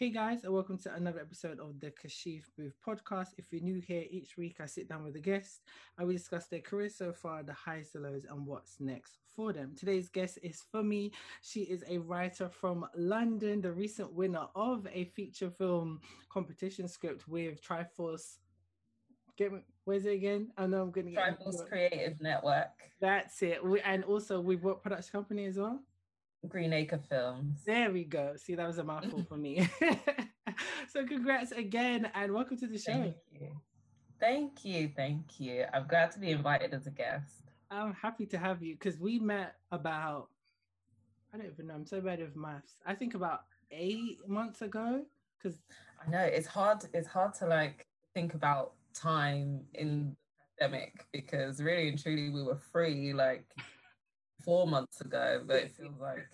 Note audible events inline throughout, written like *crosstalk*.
Hey guys, and welcome to another episode of the Kashif Booth podcast. If you're new here, each week I sit down with a guest and we discuss their career so far, the highs, the lows, and what's next for them. Today's guest is Funmi. She is a writer from London, the recent winner of a feature film competition script with Triforce. Get me, where's it again? I know I'm gonna get Triforce Creative Network. That's it. We, and also with what production company as well? Green Acre Films. There we go. See, that was a mouthful for me. *laughs* so, congrats again and welcome to the show. Thank you. Thank you. Thank you. I'm glad to be invited as a guest. I'm happy to have you because we met about, I don't even know, I'm so bad with maths. I think about eight months ago. Because I know it's hard, it's hard to like think about time in the pandemic because really and truly we were free like four months ago, but it feels like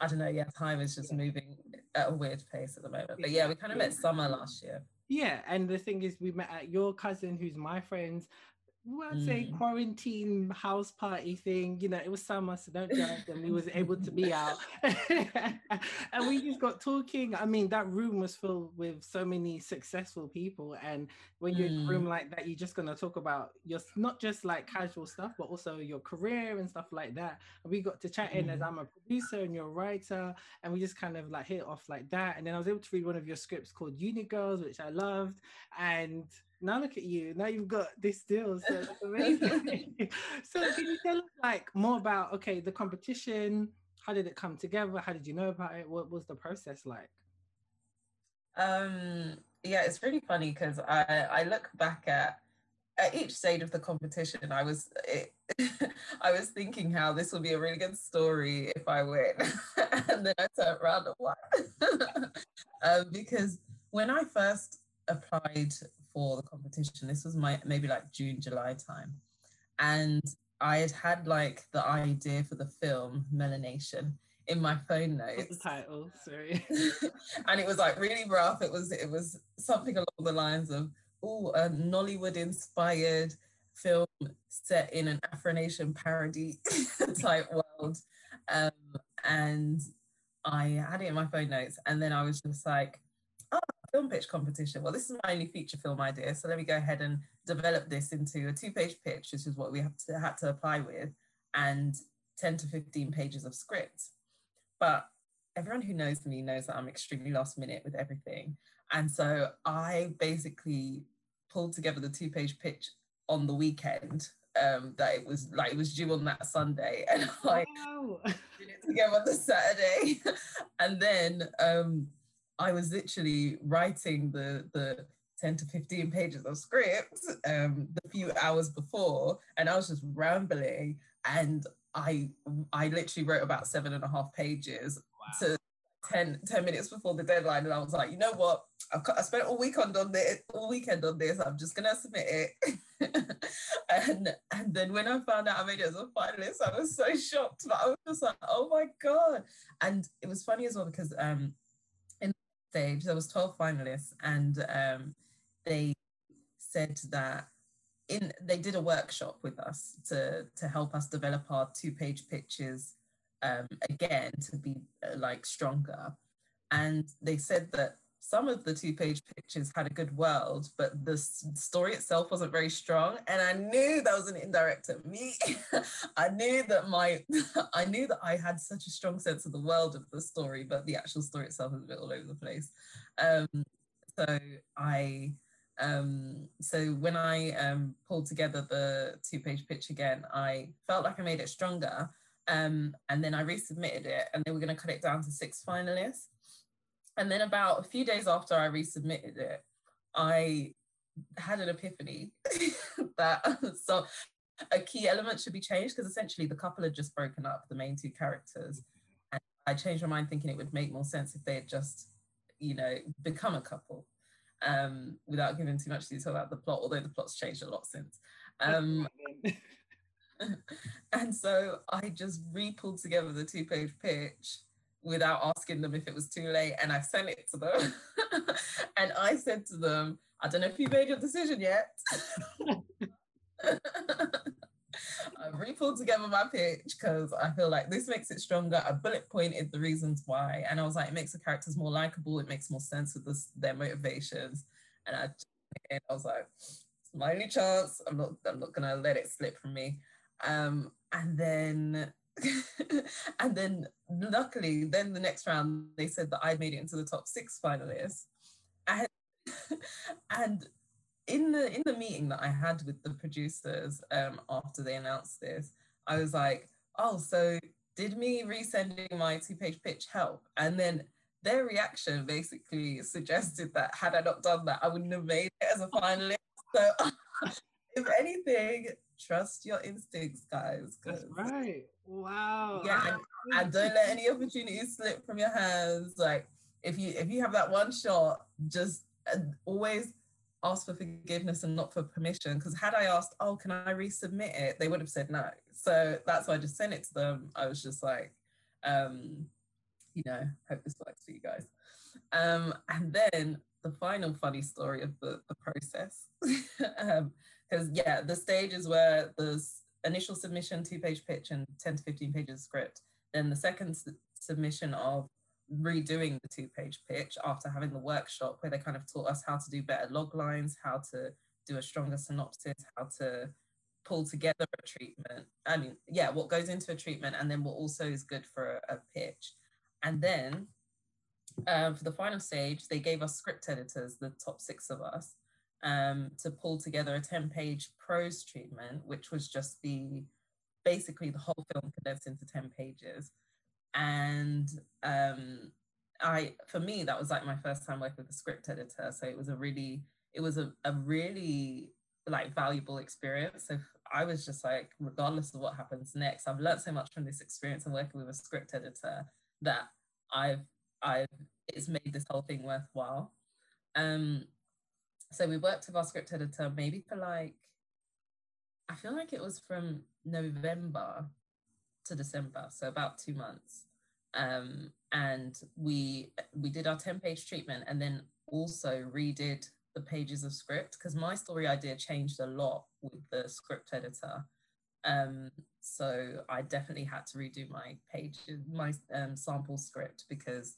I don't know. Yeah, time is just moving at a weird pace at the moment. But yeah, we kind of met summer last year. Yeah, and the thing is, we met at your cousin, who's my friend's well, I'd say mm. quarantine house party thing. You know, it was summer, so don't judge. And we was able to be out, *laughs* and we just got talking. I mean, that room was filled with so many successful people, and when you're mm. in a room mm. like that, you're just gonna talk about your not just like casual stuff, but also your career and stuff like that. And we got to chat mm. in as mm. I'm a producer and you're a writer, and we just kind of like hit off like that. And then I was able to read one of your scripts called Uni Girls, which I loved, and now look at you. Now you've got this deal. So that's *laughs* amazing. *laughs* so can you tell us like more about okay, the competition? How did it come together? How did you know about it? What was the process like? Um yeah, it's really funny because I I look back at at each stage of the competition, I was it, *laughs* I was thinking how this will be a really good story if I win, and then I turned around and won. um, because when I first applied for the competition. This was my maybe like June, July time. And I had had like the idea for the film Melanation in my phone notes. What's the title? Sorry. *laughs* and it was like really rough. It was it was something along the lines of oh a Nollywood inspired film set in an Afro-Nation parody *laughs* type world. Um, and I had it in my phone notes, and then I was just like, film pitch competition. Well, this is my only feature film idea, so let me go ahead and develop this into a two-page pitch, which is what we have to had to apply with, and 10 to 15 pages of script. But everyone who knows me knows that I'm extremely last minute with everything. And so I basically pulled together the two-page pitch on the weekend um, that it was like it was due on that Sunday, and *laughs* I wow. did it together on the Saturday, *laughs* and then um, I was literally writing the the 10 to 15 pages of script um, the few hours before, and I was just rambling. And I I literally wrote about seven and a half pages wow. to 10, 10 minutes before the deadline, and I was like, you know what? I've I spent all weekend on this, all weekend on this. I'm just gonna submit it. *laughs* and and then when I found out I made it as a finalist, I was so shocked. But I was just like, oh my god! And it was funny as well because um stage, there was 12 finalists, and um, they said that in they did a workshop with us to to help us develop our two page pitches um, again to be uh, like stronger, and they said that some of the two page pictures had a good world, but the story itself wasn't very strong. And I knew that was an indirect at me. *laughs* I knew that my, *laughs* I knew that I had such a strong sense of the world of the story, but the actual story itself was a bit all over the place. Um, so I, um, so when I um, pulled together the two page pitch again, I felt like I made it stronger. Um, and then I resubmitted it and they were going to cut it down to six finalists. And then about a few days after I resubmitted it, I had an epiphany *laughs* that so a key element should be changed because essentially the couple had just broken up, the main two characters. And I changed my mind thinking it would make more sense if they had just, you know, become a couple um, without giving too much detail about the plot, although the plot's changed a lot since. Um, *laughs* *laughs* and so I just re pulled together the two page pitch without asking them if it was too late. And I sent it to them. *laughs* and I said to them, I don't know if you made your decision yet. *laughs* I've re-pulled together my pitch because I feel like this makes it stronger. I bullet pointed the reasons why, and I was like, it makes the characters more likable. It makes more sense with this, their motivations, and I, and I was like, it's my only chance. I'm not, I'm not gonna let it slip from me. Um, and then, *laughs* and then, luckily, then the next round they said that I made it into the top six finalists, and *laughs* and in the in the meeting that I had with the producers um, after they announced this, I was like, "Oh, so did me resending my two-page pitch help?" And then their reaction basically suggested that had I not done that, I wouldn't have made it as a finalist. So, *laughs* if anything, trust your instincts, guys. That's right. Wow. Yeah, and, and don't let any opportunities slip from your hands. Like if you if you have that one shot, just uh, always ask for forgiveness and not for permission. Because had I asked, oh, can I resubmit it? They would have said no. So that's why I just sent it to them. I was just like, um, you know, hope this works for you guys. Um, and then the final funny story of the, the process. Because, *laughs* um, yeah, the stage is where the initial submission, two page pitch, and 10 to 15 pages script. Then the second submission of redoing the two page pitch after having the workshop where they kind of taught us how to do better log lines, how to do a stronger synopsis, how to pull together a treatment. I mean, yeah, what goes into a treatment and then what also is good for a, a pitch. And then um, for the final stage, they gave us script editors, the top six of us, um, to pull together a 10 page prose treatment, which was just the basically the whole film condensed into 10 pages and um, I for me that was like my first time working with a script editor, so it was a really it was a, a really like valuable experience. So I was just like, regardless of what happens next, I've learned so much from this experience and working with a script editor that I've I've it's made this whole thing worthwhile. Um, so we worked with our script editor maybe for like I feel like it was from November to December, so about two months. Um, and we we did our 10 page treatment and then also redid the pages of script because my story idea changed a lot with the script editor. Um, so I definitely had to redo my page, my um, sample script because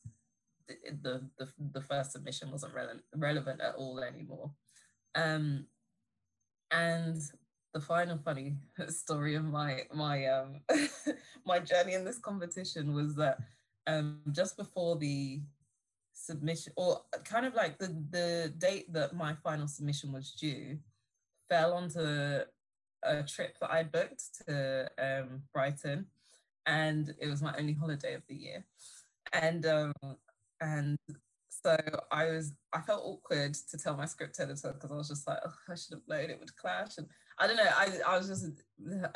the, the, the, first submission wasn't relevant, relevant at all anymore. Um, and the final funny *laughs* story of my my um *laughs* my journey in this competition was that um just before the submission or kind of like the the date that my final submission was due fell onto a trip that I booked to um Brighton and it was my only holiday of the year and um and so I was I felt awkward to tell my script editor because I was just like oh, I should have known it would clash and I don't know. I I was just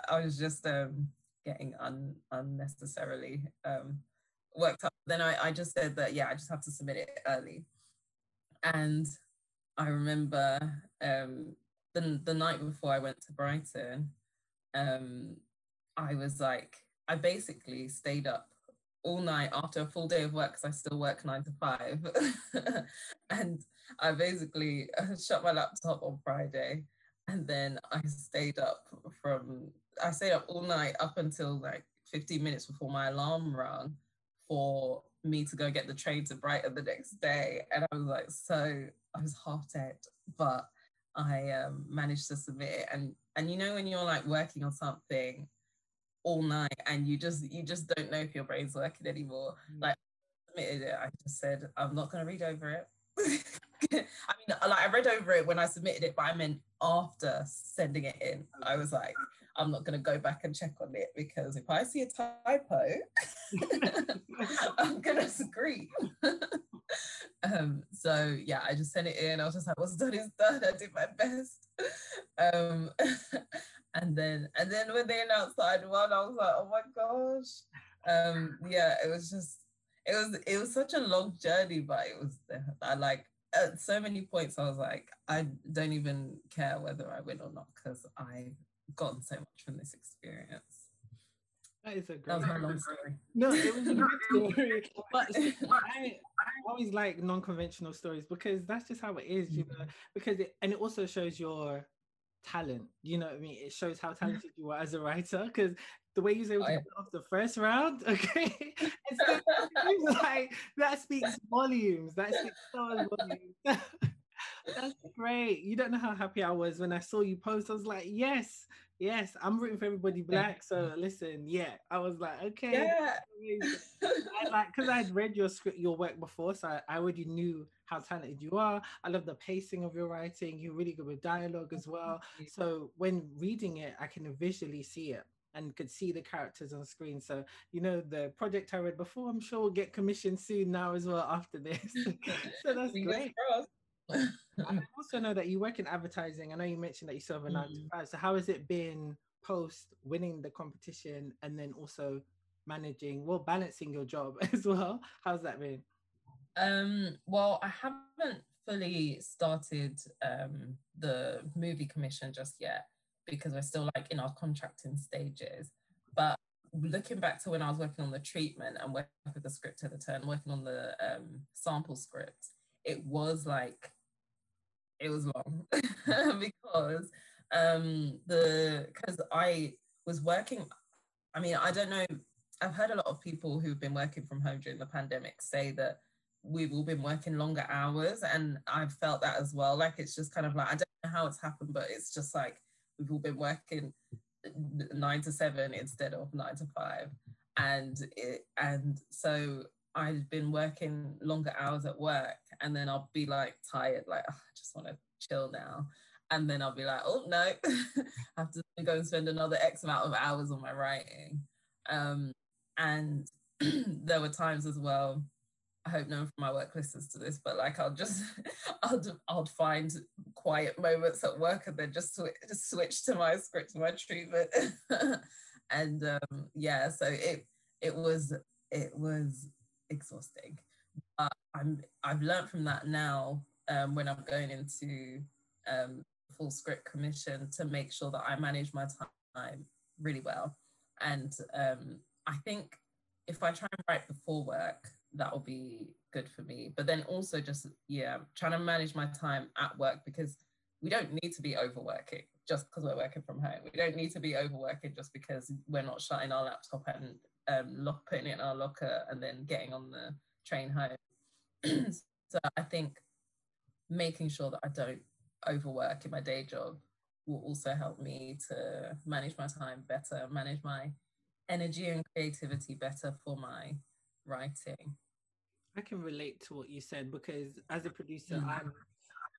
I was just um, getting un, unnecessarily um, worked up. Then I, I just said that yeah, I just have to submit it early. And I remember um, the the night before I went to Brighton, um, I was like, I basically stayed up all night after a full day of work because I still work nine to five, *laughs* and I basically shut my laptop on Friday and then I stayed up from I stayed up all night up until like 15 minutes before my alarm rang for me to go get the train to Brighton the next day. And I was like, so I was half dead, but I um, managed to submit it. And and you know when you're like working on something all night and you just you just don't know if your brain's working anymore. Mm. Like I submitted it, I just said I'm not gonna read over it. *laughs* I mean, like I read over it when I submitted it, but I meant after sending it in. I was like, I'm not going to go back and check on it because if I see a typo, *laughs* I'm going to scream. *laughs* um, so yeah, I just sent it in. I was just like, what's done is done. I did my best. Um, and then and then when they announced that I'd won, I was like, oh my gosh. Um, yeah, it was just it was it was such a long journey, but it was I like at so many points I was like, I don't even care whether I win or not because I've gotten so much from this experience. That is a great. That was my long story. No, it was a *laughs* good story. but I, *laughs* I always like non-conventional stories because that's just how it is, you know. Because it and it also shows your talent. You know what I mean? It shows how talented you are as a writer because the way you was able to get off the first round, *laughs* okay, it's *laughs* *laughs* like that speaks volumes. That speaks so volumes. That's great. You don't know how happy I was when I saw you post. I was like, yes, yes, I'm rooting for everybody black. So listen, yeah, I was like, okay, yeah. *laughs* I like because I'd read your script, your work before, so I, I already knew how talented you are. I love the pacing of your writing. You're really good with dialogue as mm-hmm. well. So when reading it, I can visually see it and could see the characters on screen. So, you know, the project I read before, I'm sure will get commissioned soon now as well after this. *laughs* so that's great. I *laughs* also know that you work in advertising. I know you mentioned that you serve a nine to mm. five. So how has it been post winning the competition and then also managing, well, balancing your job *laughs* as well? How's that been? Um, well, I haven't fully started um, the movie commission just yet because we're still like in our contracting stages. But looking back to when I was working on the treatment and working with the script editor and working on the um, sample script, it was like it was long. *laughs* Because um the because I was working I mean I don't know I've heard a lot of people who've been working from home during the pandemic say that we've all been working longer hours and I've felt that as well. Like it's just kind of like I don't know how it's happened but it's just like we've all been working 9 to 7 instead of 9 to 5 and it and so I've been working longer hours at work and then I'll be like tired, like, oh, I just want to chill now. And then I'll be like, oh no, *laughs* I have to go and spend another X amount of hours on my writing. Um, and *clears throat* there were times as well, I hope no one from my work listens to this, but like I'll just, *laughs* I'll, I'll find quiet moments at work and then just, sw- just switch to my script, my treatment. *laughs* and um, yeah, so it, it was, it was exhausting. But I'm I've learned from that now um, when I'm going into um, full script commission to make sure that I manage my time really well. And um, I think if I try and write before work, that will be good for me. But then also just yeah, trying to manage my time at work because we don't need to be overworking just because we're working from home. We don't need to be overworking just because we're not shutting our laptop and um, lock, putting it in our locker and then getting on the train home. *clears throat* so I think making sure that I don't overwork in my day job will also help me to manage my time better, manage my energy and creativity better for my writing. I can relate to what you said because as a producer, mm. I'm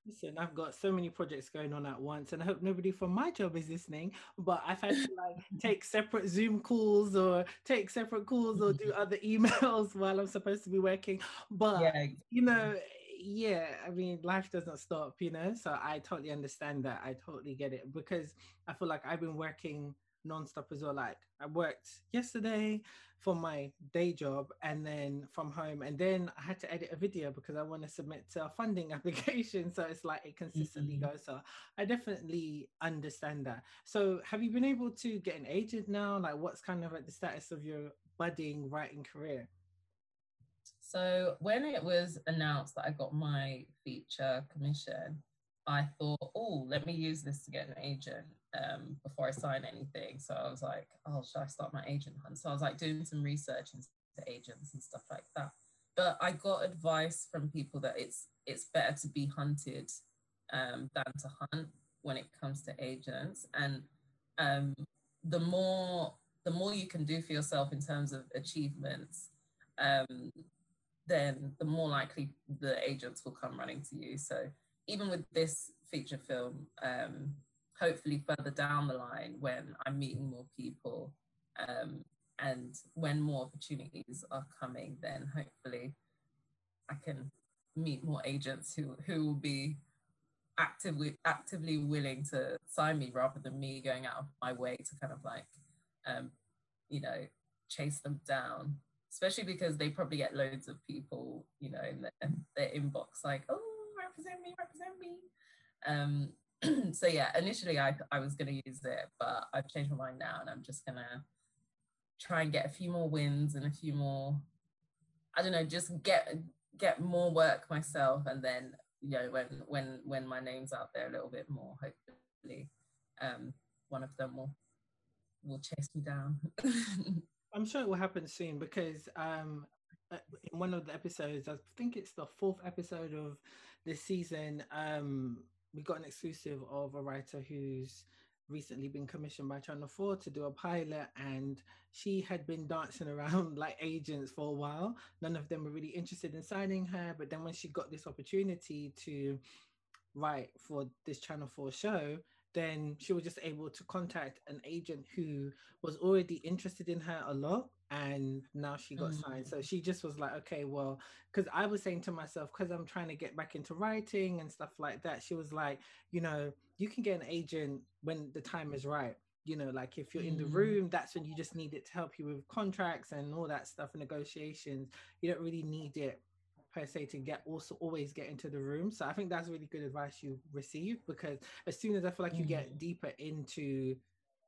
Listen, I've got so many projects going on at once, and I hope nobody from my job is listening. But I've had to like *laughs* take separate Zoom calls or take separate calls or do other *laughs* emails *laughs* while I'm supposed to be working. But yeah. you know, mm. yeah, I mean, life doesn't stop, you know. So I totally understand that. I totally get it because I feel like I've been working nonstop as well. Like I worked yesterday for my day job and then from home, and then I had to edit a video because I want to submit to a funding *laughs* application. So it's like it consistently mm-hmm. goes. So I definitely understand that. So have you been able to get an agent now? Like, what's kind of like the status of your budding writing career? So when it was announced that I got my feature commission, I thought, oh, let me use this to get an agent um, before I sign anything. So I was like, oh, should I start my agent hunt? So I was like doing some research into agents and stuff like that. But I got advice from people that it's it's better to be hunted um, than to hunt when it comes to agents. And um, the more the more you can do for yourself in terms of achievements, um, then the more likely the agents will come running to you. So even with this feature film, um, hopefully further down the line when I'm meeting more people um, and when more opportunities are coming, then hopefully I can meet more agents who, who will be actively actively willing to sign me rather than me going out of my way to kind of like um, you know chase them down. Especially because they probably get loads of people you know in their, their inbox like oh represent me represent me. Um, *clears throat* so yeah, initially I, I was going to use it, but I've changed my mind now and I'm just going to try and get a few more wins and a few more, I don't know, just get get more work myself. And then, you know, when, when, when my name's out there a little bit more, hopefully um, one of them will will chase me down. *laughs* I'm sure it will happen soon because um, uh, in one of the episodes, I think it's the fourth episode of this season, um, we got an exclusive of a writer who's recently been commissioned by Channel 4 to do a pilot and she had been dancing *laughs* around like agents for a while. None of them were really interested in signing her, but then when she got this opportunity to write for this Channel 4 show, then she was just able to contact an agent who was already interested in her a lot and now she got mm-hmm. signed so she just was like okay well because i was saying to myself because i'm trying to get back into writing and stuff like that she was like you know you can get an agent when the time is right you know like if you're mm-hmm. in the mm. room that's when you just need it to help you with contracts and all that stuff negotiations you don't really need it per se to get also always get into the room. So I think that's really good advice you receive because as soon as I feel like you get mm. deeper into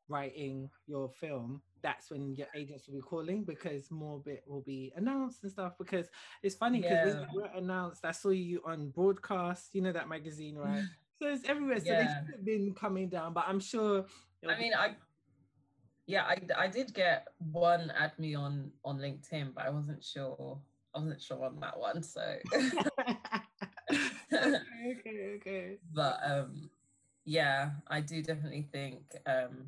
writing your film, that's when your agents will be calling because more bit will be announced and stuff. Because it's funny because yeah. you were announced, I saw you on broadcast, you know that magazine, right? *laughs* so it's everywhere. So yeah. they've been coming down, but I'm sure. I mean, I yeah, I I did get one add me on on LinkedIn, but I wasn't sure I wasn't sure on that one, so. *laughs* okay, okay, okay, *laughs* But um, yeah, I do definitely think um,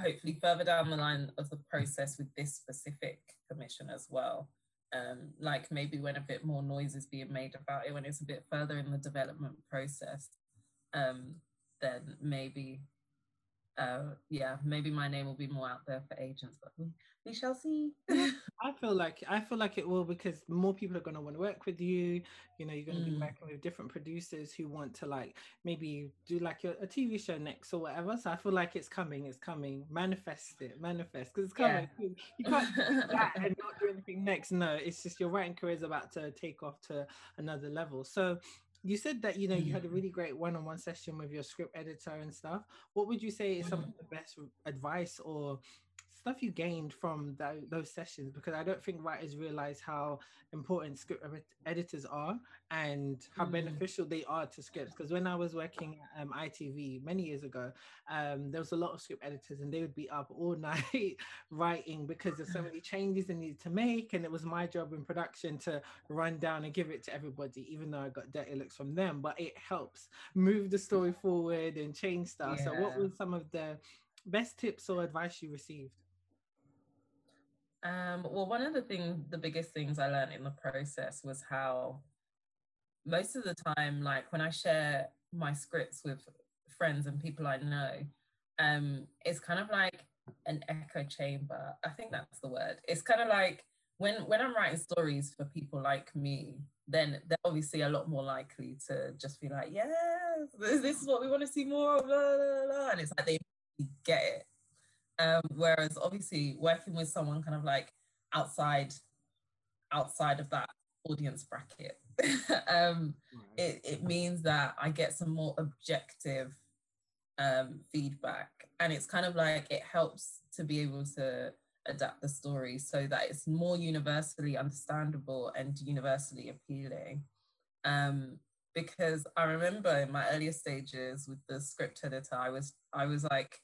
hopefully further down the line of the process with this specific commission as well. Um, like maybe when a bit more noise is being made about it, when it's a bit further in the development process, um, then maybe uh, yeah, maybe my name will be more out there for agents, but we, we shall see. *laughs* I feel like I feel like it will because more people are going to want to work with you. You know, you're going to mm. be working with different producers who want to like maybe do like a, a, TV show next or whatever. So I feel like it's coming. It's coming. Manifest it. Manifest because it's coming. Yeah. You *laughs* can't do that and not do anything next. No, it's just your writing career is about to take off to another level. So you said that you know you had a really great one-on-one session with your script editor and stuff what would you say is some of mm. the best advice or stuff you gained from that, those sessions because I don't think writers realize how important script editors are and how mm. beneficial they are to scripts. Because when I was working at um, ITV many years ago, um, there was a lot of script editors and they would be up all *laughs* night writing because there's so many changes they needed to make. And it was my job in production to run down and give it to everybody, even though I got dirty looks from them. But it helps move the story forward and change stuff. Yeah. So, what were some of the best tips or advice you received? Um, well, one of the things, the biggest things I learned in the process was how most of the time, like when I share my scripts with friends and people I know, um, it's kind of like an echo chamber. I think that's the word. It's kind of like when when I'm writing stories for people like me, then they're obviously a lot more likely to just be like, "Yes, *laughs* this, is what we want to see more of," blah, blah, blah. and it's like they get it. Um, whereas obviously working with someone kind of like outside outside of that audience bracket, *laughs* um, it, it means that I get some more objective um, feedback. And it's kind of like it helps to be able to adapt the story so that it's more universally understandable and universally appealing. Um, because I remember in my earlier stages with the script editor, I was I was like,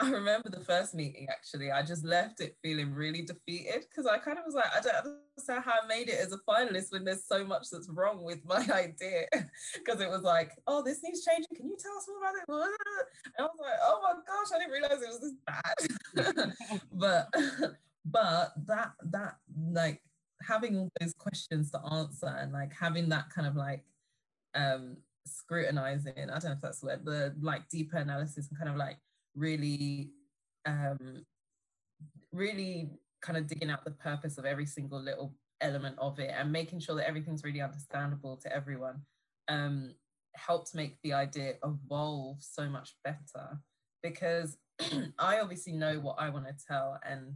I remember the first meeting actually. I just left it feeling really defeated because I kind of was like, I don't understand how I made it as a finalist when there's so much that's wrong with my *laughs* idea. Because it was like, oh, this needs changing. Can you tell us more about it? *laughs* And I was like, oh my gosh, I didn't realize it was this bad. *laughs* but but that that like having all those questions to answer and like having that kind of like um scrutinizing, I don't know if that's the word, the like deeper analysis and kind of like really um really kind of digging out the purpose of every single little element of it and making sure that everything's really understandable to everyone um helped make the idea evolve so much better because *clears throat* I obviously know what I want to tell and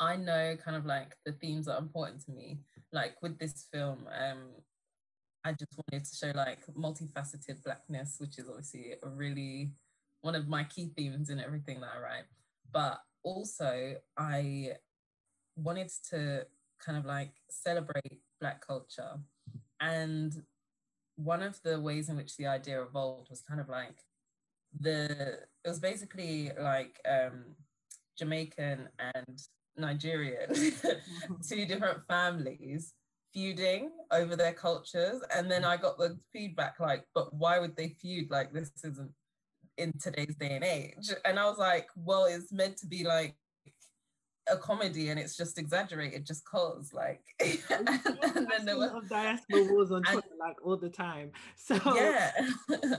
I know kind of like the themes that are important to me. Like with this film, um, I just wanted to show like multifaceted blackness, which is obviously a really one of my key themes in everything that I write. But also, I wanted to kind of like celebrate Black culture. And one of the ways in which the idea evolved was kind of like the it was basically like um Jamaican and Nigerian, *laughs* two different families feuding over their cultures. And then I got the feedback like, but why would they feud? Like, this isn't in today's day and age. And I was like, well, it's meant to be like a comedy and it's just exaggerated just cause like *laughs* and then there were diaspora wars on Twitter like all the time. *laughs* So yeah. *laughs*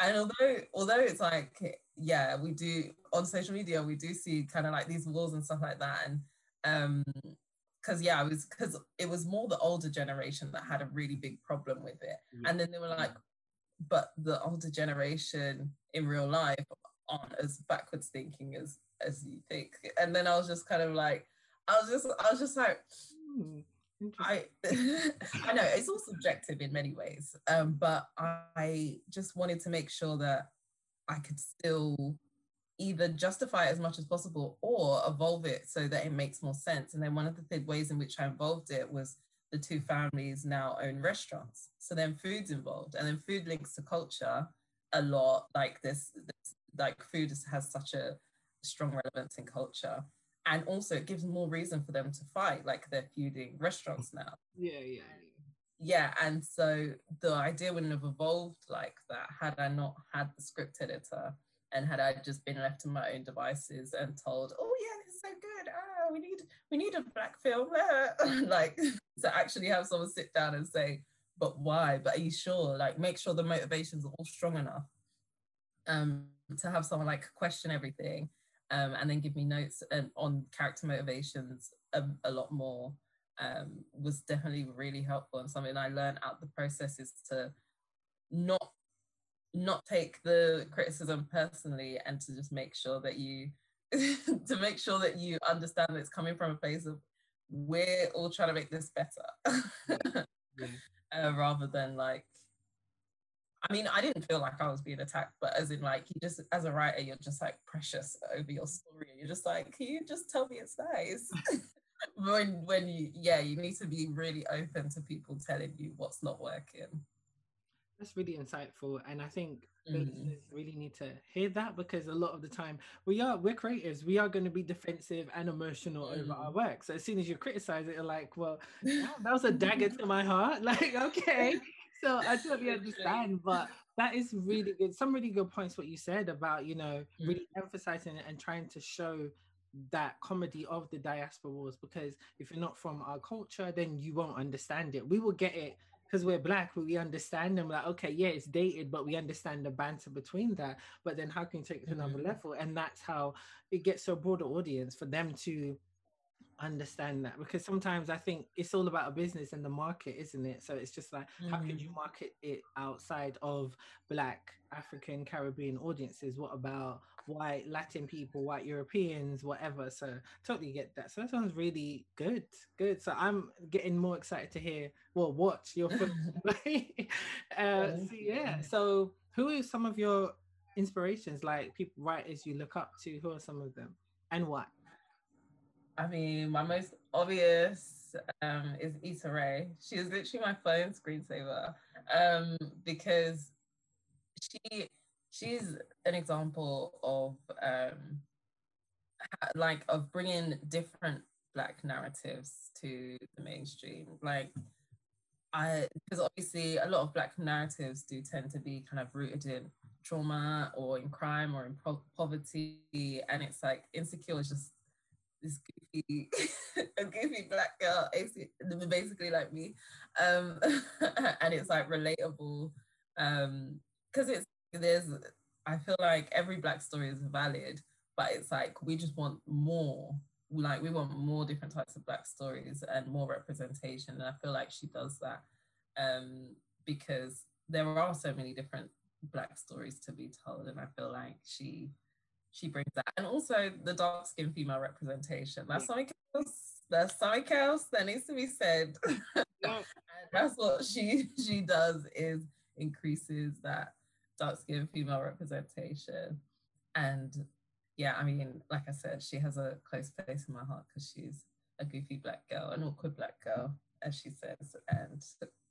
And although although it's like yeah we do on social media we do see kind of like these wars and stuff like that. And um because yeah it was because it was more the older generation that had a really big problem with it. Yeah. and then they were like but the older generation in real life aren't as backwards thinking as as you think. And then I was just kind of like, I was just, I was just like, hmm, I, *laughs* I know it's all subjective in many ways, um, but I just wanted to make sure that I could still either justify it as much as possible or evolve it so that it makes more sense. And then one of the ways in which I involved it was the two families now own restaurants. So then food's involved, and then food links to culture a lot. Like this, this like food has such a strong relevance in culture. And also it gives more reason for them to fight, like they're feuding restaurants now. Yeah, yeah. Yeah, and so the idea wouldn't have evolved like that had I not had the script editor and had I just been left to my own devices and told, oh yeah, this is so good. Oh, we need we need a black film. *laughs* like *laughs* to actually have someone sit down and say, but why? But are you sure? Like make sure the motivations are all strong enough. Um, to have someone like question everything um, and then give me notes and, on character motivations a, a lot more um, was definitely really helpful and something I learned out the process is to not not take the criticism personally and to just make sure that you *laughs* to make sure that you understand that it's coming from a place of we're all trying to make this better *laughs* yeah. Uh, rather than like I mean, I didn't feel like I was being attacked, but as in like you just as a writer, you're just like precious over your story. You're just like, can you just tell me it's nice? *laughs* when when you yeah, you need to be really open to people telling you what's not working. That's really insightful, and I think mm. listeners really need to hear that because a lot of the time we are we're creatives. We are going to be defensive and emotional mm. over our mm. work. So as soon as you criticize it, you're like, "Well, that was a dagger *laughs* to my heart." *laughs* Like, okay, so I totally *laughs* understand, but that is really good. Some really good points what you said about you know really emphasizing it and trying to show that comedy of the diaspora wars because if you're not from our culture then you won't understand it we will get it because we're black we understand them like okay yeah it's dated but we understand the banter between that but then how can you take it to another mm-hmm. level and that's how it gets a broader audience for them to understand that because sometimes I think it's all about a business and the market, isn't it? So it's just like, mm. how can you mm. market it outside of Black, African, Caribbean audiences? What about white, Latin people, white Europeans, whatever? So totally get that. So that sounds really good. Good. So I'm getting more excited to hear, well, watch your film. *laughs* *laughs* uh, so yeah. So who are some of your inspirations, like people, writers you look up to? Who are some of them and why? I mean, my most obvious um, is Issa Rae. She is literally my phone screensaver um, because she she's an example of um, like of bringing different black narratives to the mainstream. Like I because obviously a lot of black narratives do tend to be kind of rooted in trauma or in crime or in po- poverty, and it's like insecure is just this goofy, *laughs* a goofy black girl, basically like me, um, *laughs* and it's like relatable, um, because it's there's. I feel like every black story is valid, but it's like we just want more. Like we want more different types of black stories and more representation, and I feel like she does that um, because there are so many different black stories to be told, and I feel like she she brings that. And also the dark skinned female representation. That's something else. That's something else that needs to be said. *laughs* *laughs* and that's what she she does is increases that dark skinned female representation. And yeah, I mean, like I said, she has a close place in my heart because she's a goofy black girl, an awkward black girl, as she says. And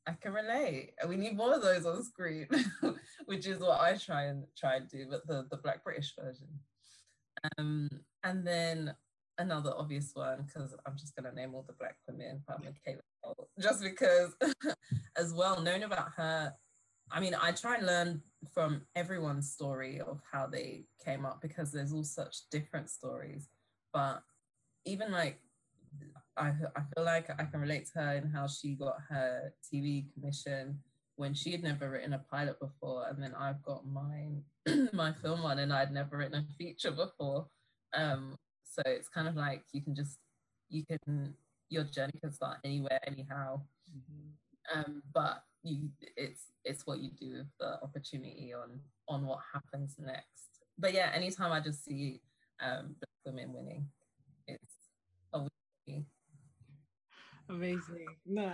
I can relate. We need more of those on screen, *laughs* which is what I try and try and do, but the, the Black British version. Um, and then another obvious one, because I'm just gonna name all the black women, but Michaela just because *laughs* as well, knowing about her, I mean, I try and learn from everyone's story of how they came up because there's all such different stories. But even like I, I feel like I can relate to her in how she got her TV commission when she had never written a pilot before, and then I've got mine, *clears throat* my film one, and I'd never written a feature before. Um, so it's kind of like you can just you can your journey can start anywhere, anyhow. Mm-hmm. Um, but you, it's it's what you do with the opportunity on on what happens next. But yeah, anytime I just see um, black women winning, it's a Amazing. No,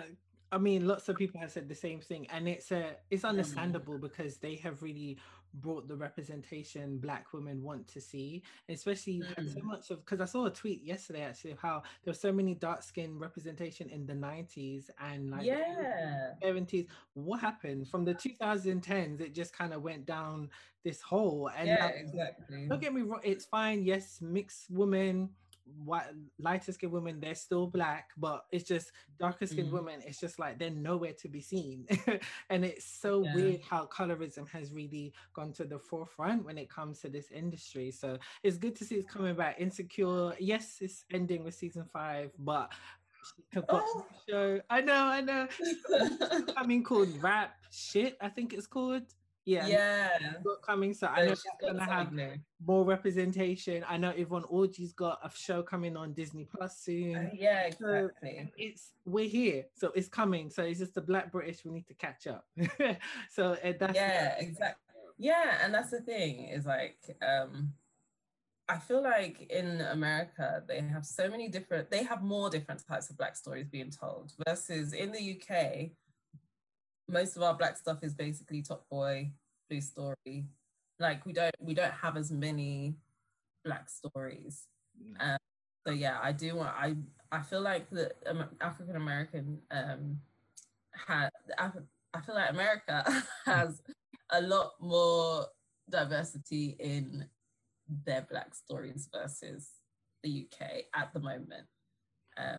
I mean, lots of people have said the same thing, and it's a it's understandable because they have really brought the representation Black women want to see, especially mm. so much of because I saw a tweet yesterday actually of how there was so many dark skin representation in the nineties and like yeah seventies. What happened from the 2010s? It just kind of went down this hole, and yeah, exactly. Don't get me wrong, it's fine. Yes, mixed women white lighter skinned women they're still black but it's just darker skinned mm. women it's just like they're nowhere to be seen *laughs* and it's so yeah. weird how colorism has really gone to the forefront when it comes to this industry so it's good to see it's coming back insecure yes it's ending with season five but oh. show i know i know *laughs* i mean called rap shit i think it's called yeah, yeah, coming. So I know she's gonna have more representation. I know Yvonne Orji's got a show coming on Disney Plus soon. Uh, yeah, exactly. So it's we're here, so it's coming. So it's just the Black British. We need to catch up. *laughs* so uh, that's yeah, exactly. Yeah, and that's the thing is like um I feel like in America they have so many different. They have more different types of Black stories being told versus in the UK most of our black stuff is basically Top Boy, Blue Story. Like we don't we don't have as many black stories. Um, so yeah, I do want I I feel like the um, African American um had I, I feel like America *laughs* has a lot more diversity in their black stories versus the UK at the moment. Um,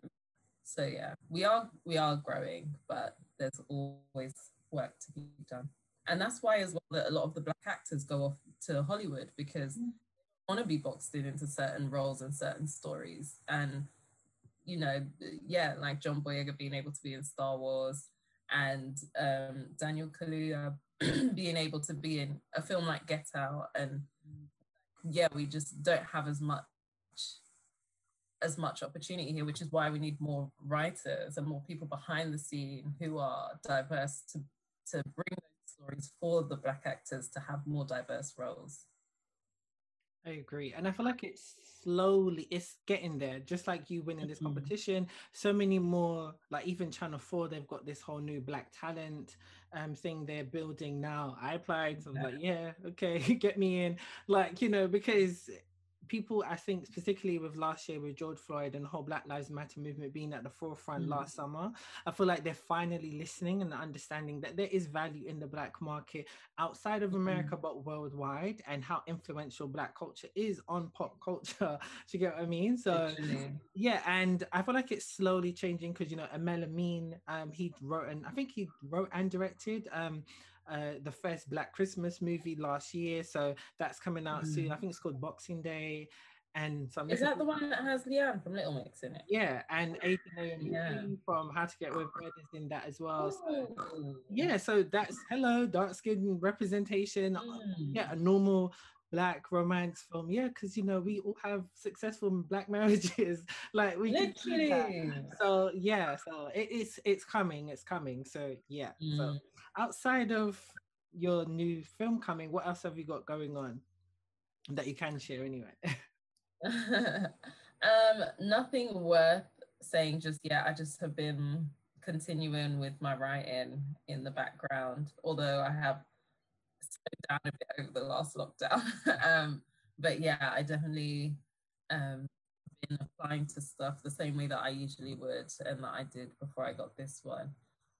so yeah, we are we are growing, but there's always work to be done. And that's why as well that a lot of the black actors go off to Hollywood because mm. they want to be boxed in into certain roles and certain stories. And you know, yeah, like John Boyega being able to be in Star Wars and um, Daniel Kaluuya *clears throat* being able to be in a film like Get Out. And yeah, we just don't have as much as much opportunity here, which is why we need more writers and more people behind the scene who are diverse to, to bring those stories for the Black actors to have more diverse roles. I agree. And I feel like it's slowly, it's getting there. Just like you winning this mm-hmm. competition, so many more, like even Channel 4, they've got this whole new black talent um thing they're building now. I applied, so I was yeah. like, yeah, okay, *laughs* get me in. Like, you know, because people, I think, particularly with last year with George Floyd and the whole Black Lives Matter movement being at the forefront mm. last summer, I feel like they're finally listening and understanding that there is value in the Black market outside of America, mm. but worldwide, and how influential Black culture is on pop culture. *laughs* Do you get what I mean? So, yeah, and I feel like it's slowly changing because, you know, Aml Ameen, um, he wrote and I think he wrote and directed. Um, uh, the first Black Christmas movie last year. So that's coming out mm. soon. I think it's called Boxing Day. And so is that the one that has Leigh-Anne from Little Mix in it? Yeah, and Adrian yeah. from How to Get Away with Murder is in that as well. So, yeah, so that's hello, dark skin representation. Mm. Yeah, a normal black romance film. Yeah, because you know we all have successful *laughs* black marriages. *laughs* like we literally. So yeah, so it is it's coming, it's coming. So yeah. Mm. So outside of your new film coming, what else have you got going on that you can share anyway? *laughs* um, nothing worth saying just yet. I just have been continuing with my writing in the background, although I have down a bit over the last lockdown. *laughs* um, but yeah, I definitely um, been applying to stuff the same way that I usually would and that I did before I got this one.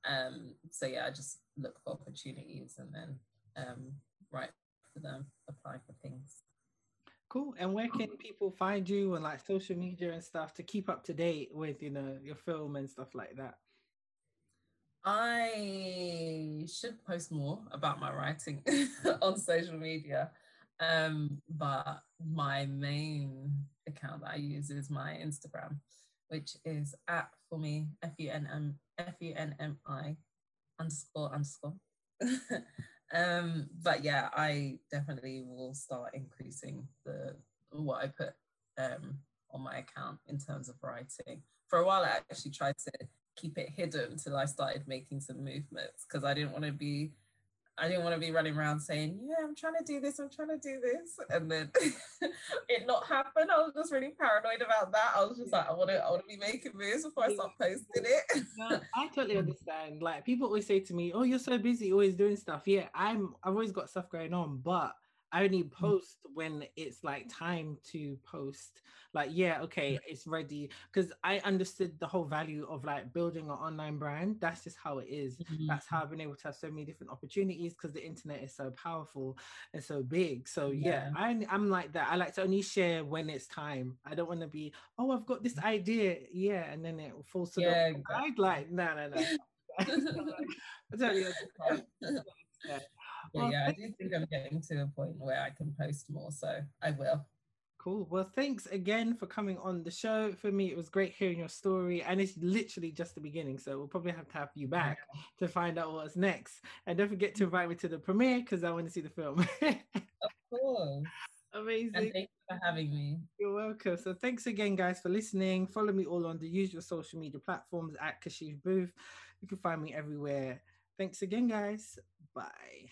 Um, so yeah, I just look for opportunities and then um, write for them, apply for things. Cool. And where can people find you on like social media and stuff to keep up to date with, you know, your film and stuff like that? I should post more about my writing *laughs* on social media. Um, but my main account that I use is my Instagram, which is at for me F U N M F U N M I underscore underscore. *laughs* um, but yeah, I definitely will start increasing the what I put um on my account in terms of writing. For a while, I actually tried to keep it hidden until I started making some movements because I didn't want to be I didn't want to be running around saying, Yeah, I'm trying to do this, I'm trying to do this. And then *laughs* it not happen. I was just really paranoid about that. I was just like, I want to I want to be making moves before I start posting it. *laughs* no, I totally understand. Like people always say to me, Oh, you're so busy, always doing stuff. Yeah, I'm I've always got stuff going on, but I only mm. post when it's like time to post. Like, yeah, okay, it's ready. Because I understood the whole value of like building an online brand. That's just how it is. Mm-hmm. That's how I've been able to have so many different opportunities because the internet is so powerful and so big. So yeah, yeah I, I'm like that. I like to only share when it's time. I don't want to be, oh, I've got this idea. Yeah. And then it falls to yeah, the exactly. like, no, no, no. *laughs* *laughs* I totally understand. *laughs* Yeah. Well, yeah, I do think I'm getting to a point where I can post more, so I will. Cool. Well, thanks again for coming on the show. For me, it was great hearing your story, and it's literally just the beginning. So we'll probably have to have you back to find out what's next. And don't forget to mm-hmm. invite me to the premiere because I want to see the film. of course. *laughs* Amazing. And thanks for having me. You're welcome. So thanks again, guys, for listening. Follow me all on the usual social media platforms at Kashif Booth. You can find me everywhere. Thanks again, guys. Bye.